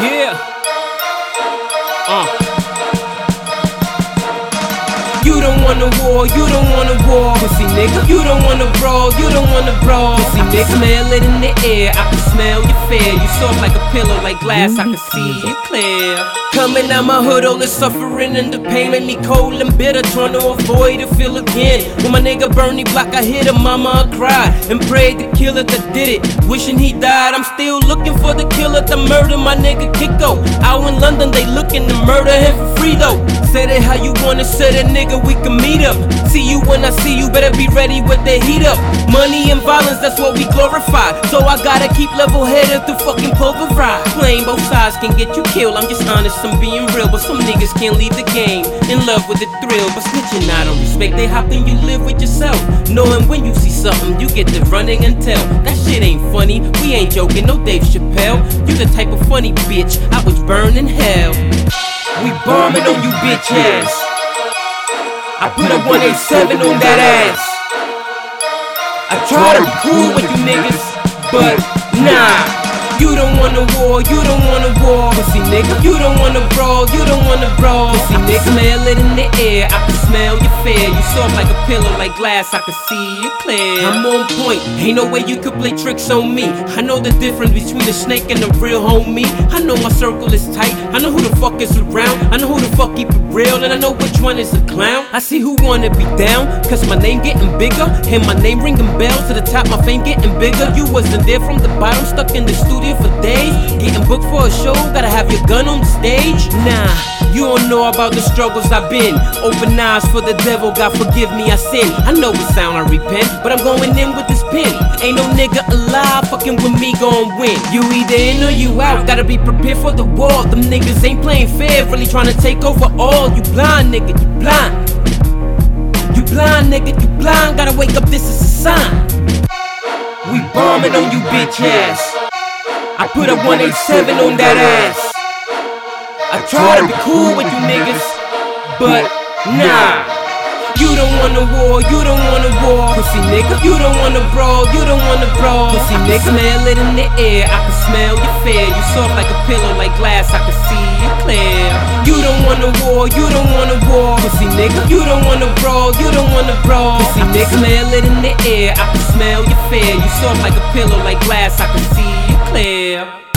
Yeah. Uh don't wanna war, you don't wanna war. Pussy nigga, you don't wanna brawl, you don't wanna brawl. Pussy nigga, smell it in the air, I can smell your fear. You soft like a pillow, like glass, I can see you clear. Coming out my hood, all the suffering and the pain make me cold and bitter, trying to avoid it feel again. When my nigga Bernie Block, I hit him, mama, I cried and prayed the killer that did it, wishing he died. I'm still looking for the killer to murder my nigga Kiko. Out in London, they looking to murder him for free though. Said it how you wanna, say that nigga, we can meet up. See you when I see you, better be ready with the heat up. Money and violence, that's what we glorify. So I gotta keep level headed through fucking pulverize. Playing both sides can get you killed. I'm just honest, I'm being real. But some niggas can't leave the game in love with the thrill. But snitching, I don't respect. They hopping, you live with yourself. Knowing when you see something, you get to running and tell. That shit ain't funny, we ain't joking, no Dave Chappelle. You the type of funny bitch, I was burned in hell. We bombing on you bitch ass. I put a 187 on that ass. I try to be cool with you niggas, but nah. You don't wanna war, you don't wanna war. Pussy nigga, you don't wanna brawl, you don't wanna brawl. Pussy nigga, smell it in the air, I can smell your fear. You soft like a pillow, like glass, I can see you clear. I'm on point, ain't no way you could play tricks on me. I know the difference between a snake and a real homie. I know my circle is tight, I know who the fuck is around. I know who the fuck keep it real, and I know which one is a clown. I see who wanna be down, cause my name getting bigger, and my name ringing bells to the top, my fame getting bigger. You wasn't there from the bottom, stuck in the studio for days. Getting booked for a show, gotta have your gun on the stage. Nah, you don't know about the struggles I've been. Open eyes for the devil, God forgive me, I sin. I know it sound I repent, but I'm going in with this pen. Ain't no nigga alive fucking with me gon' win. You either in or you out, gotta be prepared for the war. Them niggas ain't playing fair, really trying to take over all. You blind nigga, you blind. You blind nigga, you blind, gotta wake up, this is a sign. We bombing on you bitch ass. I put a 187 on that ass. I try to be cool with you niggas, but nah. You don't wanna war, you don't wanna war. Pussy nigga, you don't wanna brawl, you don't wanna brawl. Pussy nigga, smell it in the air, I can smell your fear. You soft like a pillow, like glass, I can see you clear. You don't wanna war, you don't wanna war. Pussy nigga, you don't wanna brawl, you don't wanna brawl. Pussy nigga, smell it in the air, I can smell your fear. You soft like a pillow, like glass, I can see you clear.